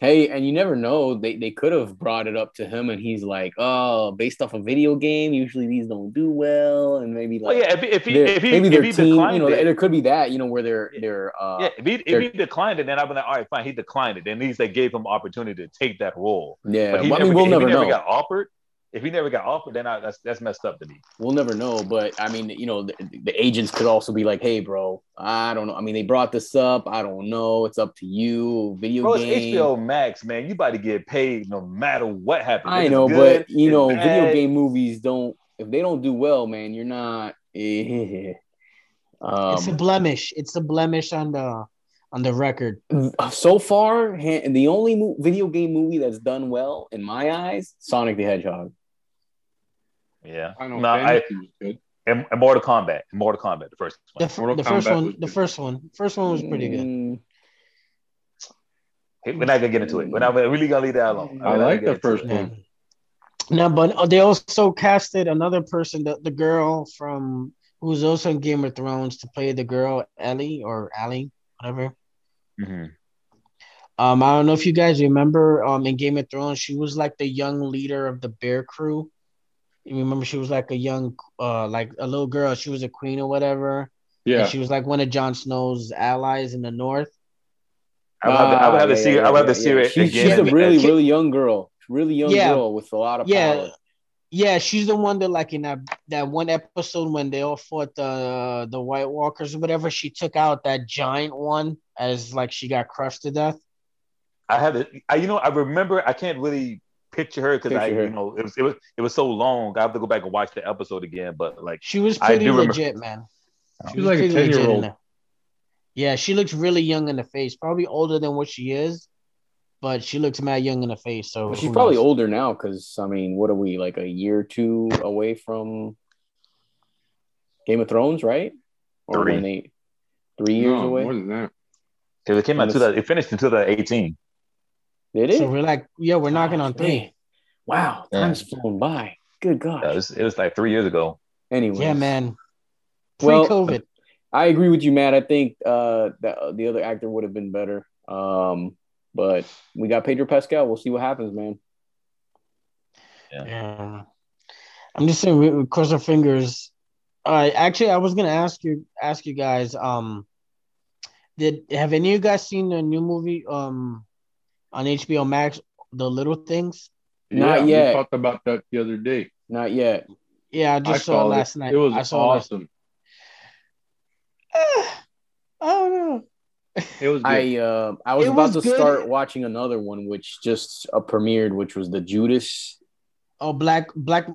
Hey, and you never know. They they could have brought it up to him, and he's like, "Oh, based off a video game, usually these don't do well." And maybe Well, like, yeah, if, if he if he maybe if their he team, you know, it, there could be that, you know, where they're they're uh, yeah, if he if he declined it, then I'd be like, all right, fine. He declined it. Then at least they gave him opportunity to take that role. yeah. But he well, I mean, we'll never he never know. got offered. If he never got offered, then I, that's that's messed up to me. We'll never know. But I mean, you know, the, the agents could also be like, "Hey, bro, I don't know. I mean, they brought this up. I don't know. It's up to you. Video Bro, it's game." HBO Max, man. You about to get paid no matter what happens. I it's know, good, but you know, bad. video game movies don't. If they don't do well, man, you're not. eh. um, it's a blemish. It's a blemish on the on the record. so far, ha- the only mo- video game movie that's done well in my eyes, Sonic the Hedgehog. Yeah. I know No, I Fantasy was good. and, and Mortal Kombat. Mortal Kombat, the first one. The, one. f- the first Kombat one, was the good. first one, first one was pretty good. Mm, Hey, We're not gonna get into it. We're not we're really gonna leave that alone. I We're like the first it. One. No, but they also casted another person, the, the girl from who's also in Game of Thrones to play the girl Ellie or Allie, whatever. Mhm. Um, I don't know if you guys remember um in Game of Thrones, she was like the young leader of the Bear Crew. You remember she was like a young uh like a little girl, she was a queen or whatever. Yeah. And she was like one of Jon Snow's allies in the north. I would have to, I would have to Ah, see yeah. I would have yeah, to see yeah. her She's, again. she's a really, as- really young girl. Really young Yeah. girl with a lot of Yeah. power. Yeah, she's the one that like in that that one episode when they all fought the the White Walkers or whatever, she took out that giant one as like she got crushed to death. I had to. I, you know, I remember. I can't really picture her because I, her. you know, it was it was it was so long. I have to go back and watch the episode again. But like, She was pretty do remember- legit, man. Oh. She was like a legit 10 year old. Yeah, she looks really young in the face, probably older than what she is, but she looks mad young in the face. So But she's probably knows? older now because I mean, what are we like a year or two away from Game of Thrones, right? Or Three. when they three years No, away. more than that. Because it came out. And To the, it finished in 2018. Did it? So we're like, yeah, we're knocking on three. Wow, Yeah. time's flown by. Good God. Yeah, it, was, it was like three years ago. anyway, Yeah, man. Pre Well, COVID. I agree with you, Matt. I think uh, that the other actor would have been better. Um, but we got Pedro Pascal. We'll see what happens, man. Yeah. I'm just saying, we, we cross our fingers. All right. Actually, I was gonna ask you, ask you guys. Um, did have any of you guys seen the new movie um on HBO Max, The Little Things? Not yeah, yet. We talked about that the other day. Not yet. Yeah, I I just saw it it. last night. It was I saw it last- awesome. I don't know. It was good. I uh, I was It about was to good. start watching another one, which just uh, premiered, which was the Judas. Oh, Black Black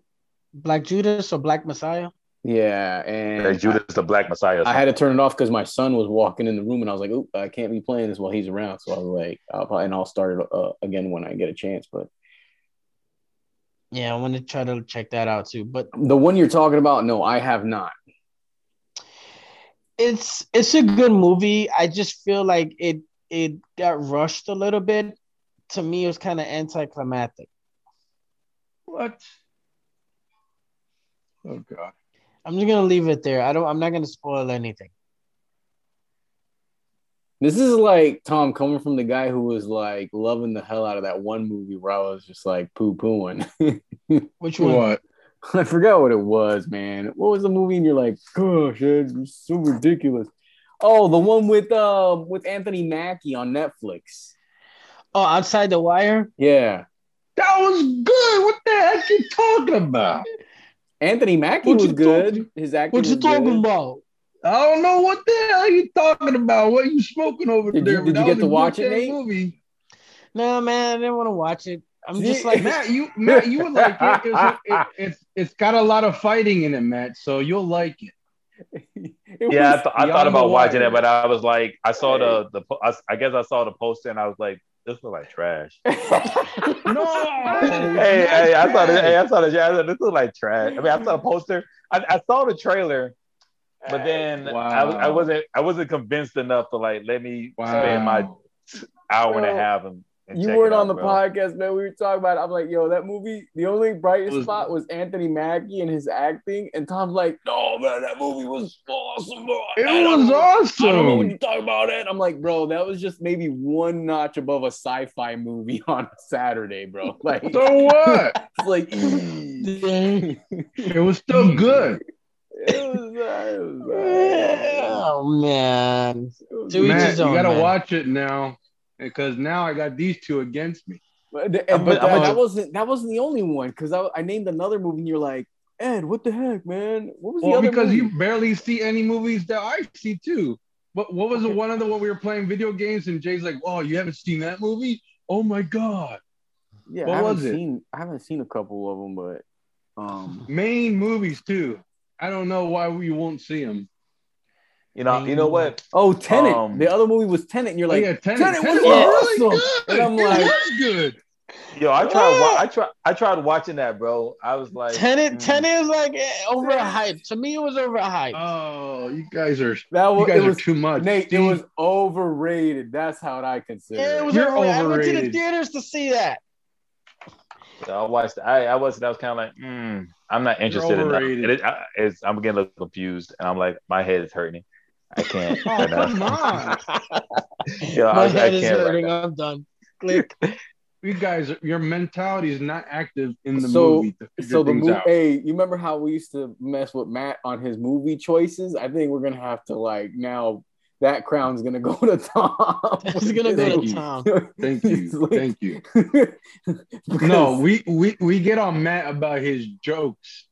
Black Judas or Black Messiah? Yeah, and Like Judas the Black Messiah. I had to turn it off because my son was walking in the room, and I was like, "Oop, I can't be playing this while he's around." So I was like, I'll probably, and I'll start it uh, again when I get a chance. But Yeah, I want to try to check that out too. But the one you're talking about, no, I have not. it's it's a good movie. I just feel like it it got rushed a little bit. To me, it was kind of anticlimactic. what? Oh god. I'm just gonna leave it there. I don't. I'm not gonna spoil anything. This is like Tom coming from the guy who was like loving the hell out of that one movie where I was just like poo pooing. Which one? What? I forgot what it was, man. What was the movie? And you're like, gosh, it's so ridiculous. Oh, the one with um with Anthony Mackie on Netflix. Oh, outside the wire. Yeah, That was good. What the heck you talking about? Anthony Mackie What was you good. talking- His acting. What you was talking good. about? I don't know what the hell you talking about. What you smoking over Did you- there? did you get to watch it, Nate? Movie. No, man, I didn't want to watch it. I'm just like, Matt, you Matt, you would like it. It's, it, it's it's got a lot of fighting in it, Matt. So you'll like it. It Yeah, I, th- I thought about watching Wire. it, but I was like, I saw the the I, I guess I saw the poster and I was like, this looks like trash. No, hey, hey, I saw the hey, I saw the yeah, I said, this looks like trash. I mean, I saw the poster. I, I saw the trailer, but then I, was, I Wow. wasn't I wasn't convinced enough to like let me Wow. spend my hour and a Bro, half and, and you weren't out, on the bro. podcast, man. We were talking about. It. I'm like, yo, that movie. The only brightest Was- spot was Anthony Mackie and his acting, and Tom's like, no, man, that movie was awesome, bro. it I don't was know- I don't know what awesome. you talk about it. I'm like, bro, that was just maybe one notch above a sci-fi movie on a Saturday, bro. Like, So what? it's like, it was still good. was, uh, it was, uh, oh man. it was- Matt, you gotta man. watch it now because now I got these two against me. But, the- I'm but that, that wasn't that wasn't the only one because I, I named another movie and you're like, Ed, what the heck, man? What was the other because movie? you barely see any movies that I see too. What what was the one of the when we were playing video games and Jay's like, "Oh, you haven't seen that movie? Oh my god!" Yeah, What I haven't was it? seen I haven't seen a couple of them, but um, Main movies too. I don't know why we won't see them. You know, you know what? oh, Tenet. Um, the other movie was Tenet, and you're like, yeah, Tenet. Tenet Tenet was was really awesome. good. And I'm it like- was good. Yo, I tried. Wa- I tried. I tried watching that, bro. I was like, Tenet, mm. Tenet is like eh, overhyped. To me, it was overhyped. Oh, you guys are that you was guys it are too much. Nate. It was overrated. That's how I consider yeah, it. it was You're overrated. I went to the theaters to see that. I watched. I I was. I was kind of like, mm, I'm not interested in that. It, I, it's, I'm getting a little confused, and I'm like, my head is hurting. I can't. Oh, right now. come on. Yo, My I, I head is can't right hurting. now. I'm done. Click. You guys, your mentality is not active in the So- movie So the movie, hey, you remember how we used to mess with Matt on his movie choices? I think we're gonna have to like now that crown's gonna go to Tom. It's gonna go Thank to you. Tom. Thank you. like- Thank you. Because- No, we, we we get on Matt about his jokes.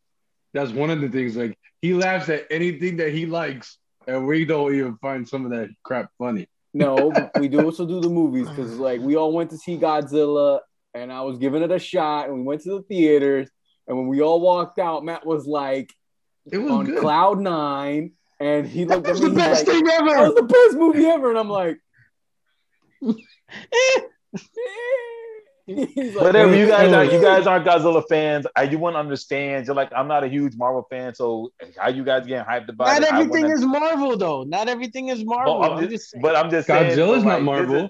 That's one of the things. Like he laughs at anything that he likes, and we don't even find some of that crap funny. No, we do also do the movies because like we all went to see Godzilla and I was giving it a shot and we went to the theaters and when we all walked out, Matt was like It was on good. cloud nine and he That looked at me. the best like, thing ever. That was the best movie ever, and I'm like, Eh, He's like, Whatever you guys are, Hey. you guys aren't Godzilla fans. I, you wouldn't understand. You're like, I'm not a huge Marvel fan, so how you guys getting hyped about Not it? I everything is Marvel though. Not everything is Marvel. But I'm, I'm just, just, saying. but I'm just saying. Godzilla's not Marvel.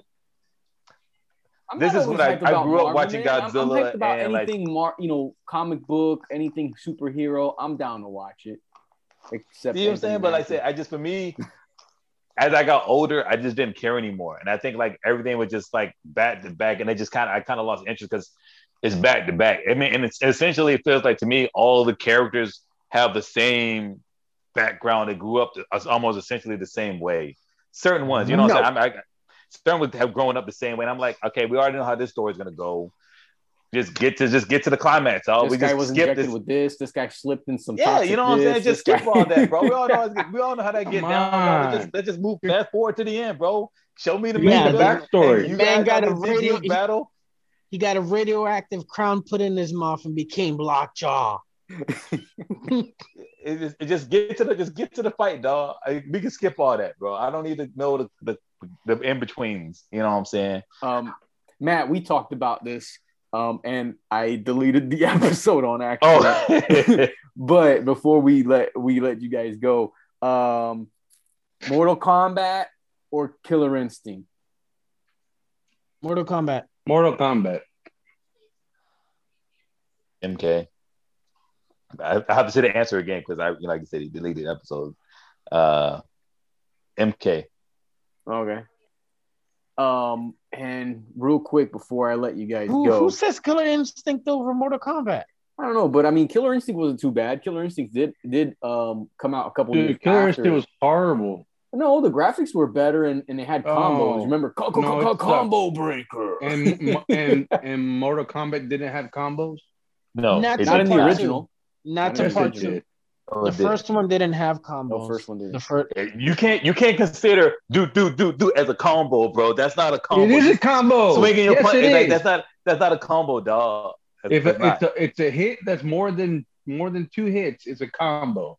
This is, This is what I- I grew up Marvel, watching man. I'm- I'm, Godzilla hyped about and, like- anything, Mar- you know, comic book, anything superhero. I'm down to watch it. Except see what I'm saying? But like I said, I just for me, as I got older, I just didn't care anymore, and I think like everything was just like back to back, and it just kind of I kind of lost interest because it's back to back. I mean, and it's essentially it feels like to me all the characters have the same background. They grew up to, almost essentially the same way. Certain ones, you know, what I'm saying? I'm, I, certain would have grown up the same way, and I'm like, okay, we already know how this story is gonna go. Just get to just get to the climax. Oh, this we guy just was skip injected this. with this. This guy slipped in some. Yeah, you know what I'm saying? Just skip guy- all that, bro. We all know, how- we all know how that get Come down. Let's just, let's just move fast forward to the end, bro. Show me the You Yeah, the backstory. and You Man got got a a radio- radio battle. he got a radioactive crown put in his mouth and became Lockjaw. It just, it just get to the just get to the fight, dog. I, we can skip all that, bro. I don't need to know the the, the in betweens. You know what I'm saying? Um, Matt, we talked about this, um, and I deleted the episode on accident. Oh, But before we let we let you guys go, um, Mortal Kombat or Killer Instinct? Mortal Kombat. Mortal Kombat. MK. I, I have to say the answer again because I, you know, like you said, he deleted episodes. Uh, MK. Okay. Um, and real quick before I let you guys Who, go, who says Killer Instinct over Mortal Kombat? I don't know, but I mean, Killer Instinct wasn't too bad. Killer Instinct did did um come out a couple years Dude, Killer after. Instinct was horrible. No, the graphics were better and, and they had combos. Oh, Remember, co- co- no, co- it co- sucked. combo breaker. And and and Mortal Kombat didn't have combos. No, Not- not in the original. Not Not to in Yes, the it part two. Did. Oh, The it did. first one didn't have combos. The first one didn't. first. You can't you can't consider do do do do as a combo, bro. That's not a combo. It is a combo. Swinging your yes, punch, it like, is. that's not that's not a combo, dog. That's, if that's it, not. it's a it's a hit that's more than more than two hits, it's a combo.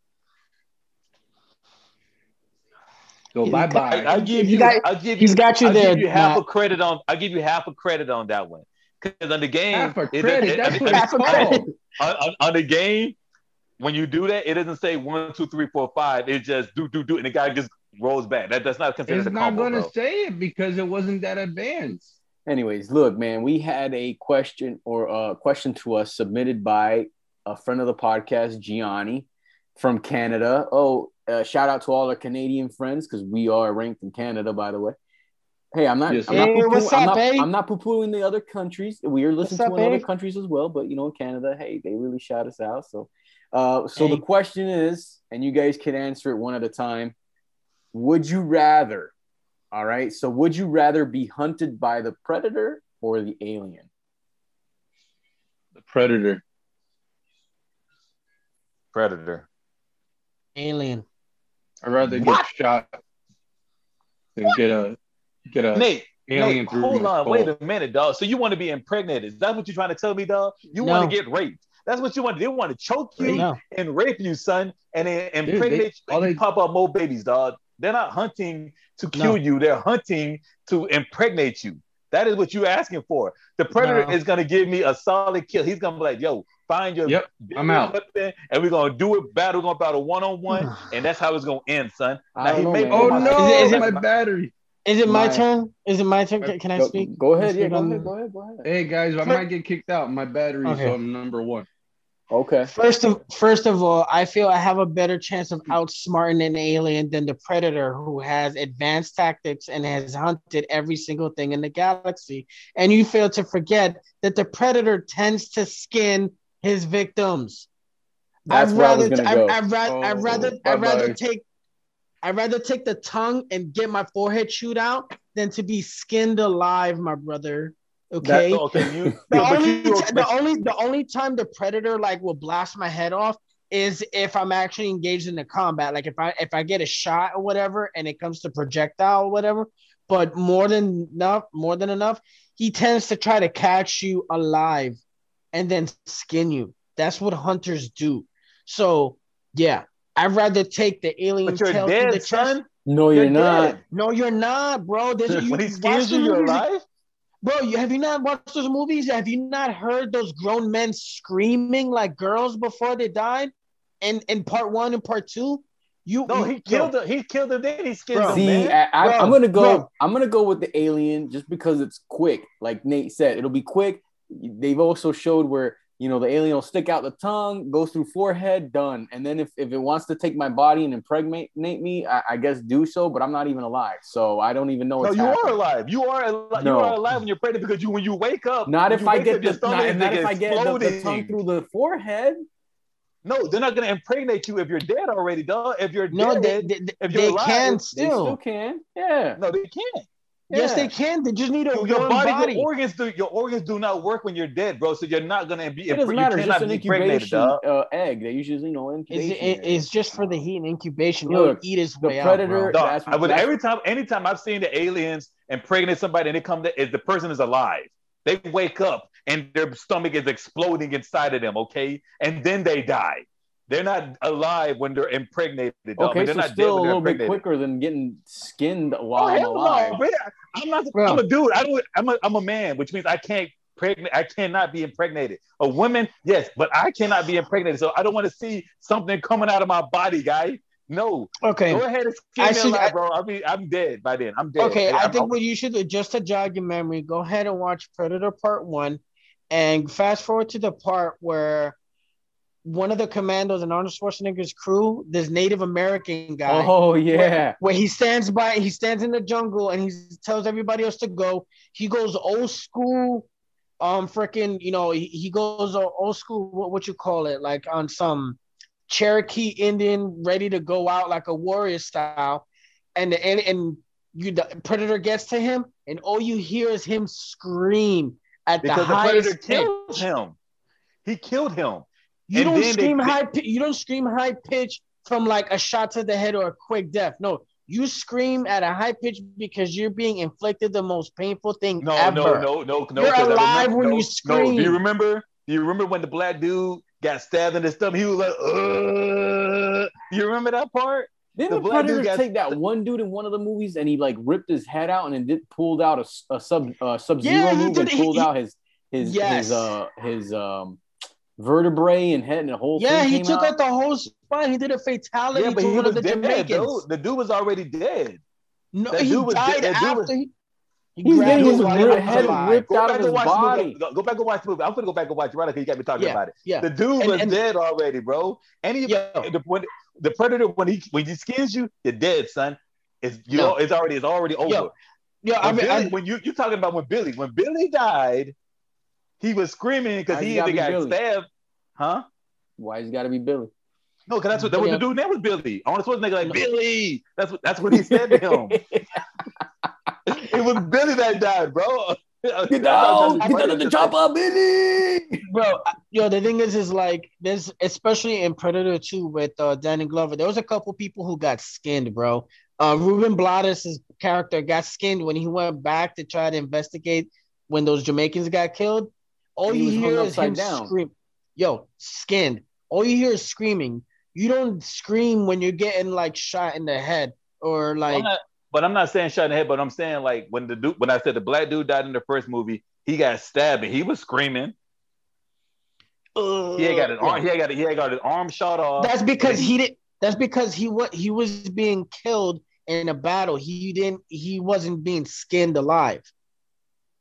So bye bye. I, I give you, got- I give he's you, got you I there, give you half Matt. a credit on. I give you half a credit on that one because on the game, Half a credit. it- That's I what mean, it's Half a credit. called. on, on, on the game, when you do that, it doesn't say one, two, three, four, five. It just do do do, and the guy just rolls back. That that's not considered It's a not going to say it because it wasn't that advanced. Anyways, look, man, we had a question or a question to us submitted by a friend of the podcast, Gianni from Canada. Oh, uh, shout out to all our Canadian friends because we are ranked in Canada, by the way. Hey, I'm not. Yes, I'm, not Hey, poo-poo- what's I'm, up, not eh? I'm not poo-pooing the other countries. We are listening What's to up, in eh? other countries as well, but you know, in Canada, hey, they really shout us out. So, uh, so Hey. the question is, and you guys can answer it one at a time. Would you rather? All right. So, would you rather be hunted by the predator or the alien? The Predator. Predator. Alien. I'd rather What? get shot than get a get a Nate, alien Nate, hold on, skull. wait a minute, dog. So you want to be impregnated? Is that what you're trying to tell me, dog? You No. want to get raped? That's what you want. They want to choke you No. and rape you, son, and then Dude, impregnate they- you. and they- pop up more babies, dog. They're not hunting to kill No. you. They're hunting to impregnate you. That is what you're asking for. The predator No. is gonna give me a solid kill. He's gonna be like, "Yo, find your Yep, I'm out. weapon, and we're gonna do it. Battle, we're gonna battle one on one, and that's how it's gonna end, son." Now he know, may man. Oh my- no, Is it- is it- my battery. Is it my My- turn? Is it my turn? Uh, can, can I speak? go ahead. Can Yeah, go ahead. Go ahead. Go ahead. Hey guys, I might get kicked out. My battery, Okay. so I'm number one. Okay. First of first of all, I feel I have a better chance of outsmarting an alien than the predator who has advanced tactics and has hunted every single thing in the galaxy. And you fail to forget that the predator tends to skin his victims. That's I'd where I was rather I'd, go. I'd, rather I'd Oh, rather I'd rather take I'd rather take the tongue and get my forehead chewed out than to be skinned alive, my brother. Okay. That's okay. You, The only, you- ti- the only the only time the predator like will blast my head off is if I'm actually engaged in the combat. Like if I if I get a shot or whatever and it comes to projectile or whatever. But more than enough, more than enough, he tends to try to catch you alive and then skin you. That's what hunters do. So yeah, I'd rather take the alien but you're tail through the chest. No, you're, not. dead. No, you're not, bro. This, you, when he watch skins you, you're movies- alive. Bro, you have you not watched those movies? Have you not heard those grown men screaming like girls before they died? And in part one and part two, you no, he killed him. He killed him. Then he skinned Bro. him, See, man. I, I, Bro, I'm gonna go. bro. I'm gonna go with the alien just because it's quick. Like Nate said, it'll be quick. They've also showed where you know the alien will stick out the tongue, goes through forehead, done. And then if, if it wants to take my body and impregnate me, I, I guess do so. But I'm not even alive, so I don't even know. No, What's you are alive. You are alive. No. You are alive when you're pregnant because you when you wake up. Not if I get up, the not, not if I get the, the tongue through the forehead. No, they're not gonna impregnate you if you're dead already, dog. If you're no, they dead, they, they, if you're they alive, can They still. still can. Yeah. no, they can't. Yes, they can. They just need a Your, your your body, body. your organs do your organs do not work when you're dead, bro. So you're not gonna be. It doesn't matter. It's just an incubation uh, egg. They usually, you know, It's, incubation. it- it's just for the heat and incubation. Look, It'll eat its the way predator- out, bro. Dog, That's- I would every time, anytime I've seen the aliens impregnate somebody and they come to, is the person is alive. They wake up and their stomach is exploding inside of them, okay, and then they die. They're not alive when they're impregnated. Dog. I Okay, mean, they're so not dead still a they're little bit quicker than getting skinned Oh, while I'm hell alive. no. I'm not. Bro. I'm a dude. I don't. I'm a. I'm a man, which means I can't pregnant. I cannot be impregnated. A woman, yes, but I cannot be impregnated. So I don't want to see something coming out of my body, guy. No, Okay. go ahead and skin I me should- alive, I- bro. I mean, I'm dead by then. I'm dead. Okay, I I'm- think what you should do, just to jog your memory, go ahead and watch Predator Part One, and fast forward to the part where one of the commandos in Arnold Schwarzenegger's crew, this Native American guy, Oh yeah. where he stands by, he stands in the jungle and he tells everybody else to go. He goes old school, um, freaking, you know, he, he goes old school. What what you call it? Like on some Cherokee Indian, ready to go out like a warrior style, and the and, and you the predator gets to him, and all you hear is him scream at the because the predator highest killed pitch. him. He killed him. You And don't scream they- high. pi- You don't scream high pitch from like a shot to the head or a quick death. No, you scream at a high pitch because you're being inflicted the most painful thing No, ever. no, no, no, no. You're 'cause I alive remember- when no, you No, scream. do you remember? Do you remember when the black dude got stabbed in the stomach? He was like, uh, you remember that part? Didn't The the, black dude predator got- take that one dude in one of the movies and he like ripped his head out and then pulled out a, s- a sub uh, sub zero Yeah, he move did- and pulled he- out his his Yes. his uh his um vertebrae and head and the whole thing. Yeah, he took out. out the whole spine. He did a fatality Yeah, but to he was the dead, Jamaicans. dude. The dude was already dead. No, That he died dead. After was- he. he He's getting his head ripped Go out back of his body. Go, go back and watch the movie. I'm gonna go back and watch it right because you got me talking Yeah, about it. Yeah, The dude And- was and- dead already, bro. And he, Yo. the, when, the predator when he when he skins you, you're dead, son. It's you Yo. know it's already it's already over. Yeah. I mean, Billy, I, when you you're talking about when Billy when Billy died, he was screaming because Why he you gotta either be got Billy? stabbed, huh? Why he's got to be Billy? No, because that's what that was Yeah. the dude name was Billy. I Arnold Schwarzenegger like No. Billy. That's what that's what he said to him. it was Billy that died, bro. Get down! Get down to the chopper, Billy! bro, I- yo, the thing is, is like there's especially in Predator 2 with uh, Danny Glover, there was a couple people who got skinned, bro. Uh, Ruben Blades' character got skinned when he went back to try to investigate when those Jamaicans got killed. All he you was hear is him down. scream. Yo, skinned. All you hear is screaming. You don't scream when you're getting like shot in the head or like but I'm not saying shot in the head, but I'm saying like when the dude when I said the black dude died in the first movie, he got stabbed and he was screaming. He had got an uh, arm, he got he had got his arm shot off. That's because he didn't. That's because he what he was being killed in a battle. He didn't. He wasn't being skinned alive.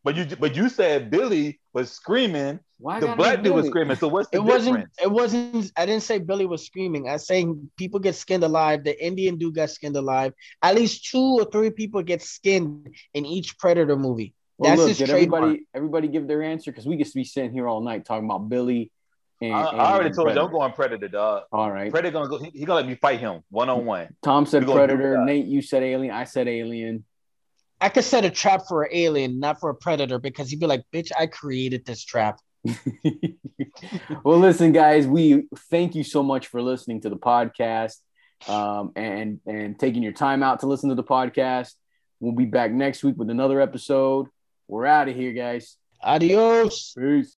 But you but you said Billy was screaming, Why the black dude was screaming. So what's the It wasn't. difference? It wasn't. I didn't say Billy was screaming. I saying people get skinned alive. The Indian dude got skinned alive. At least two or three people get skinned in each Predator movie. Well, That's look, his did trademark. everybody everybody give their answer? Because we could be sitting here all night talking about Billy. And, I, and I already told you Predator. I'm going Predator, dog. All right. Predator gonna go. He, he gonna let me fight him one on one. Tom said We gonna do Predator. Nate, you said Alien. I said Alien. I could set a trap for an alien, not for a predator, because he'd be like, "Bitch, I created this trap." well, listen, guys, we thank you so much for listening to the podcast um, and and taking your time out to listen to the podcast. We'll be back next week with another episode. We're out of here, guys. Adios. Peace.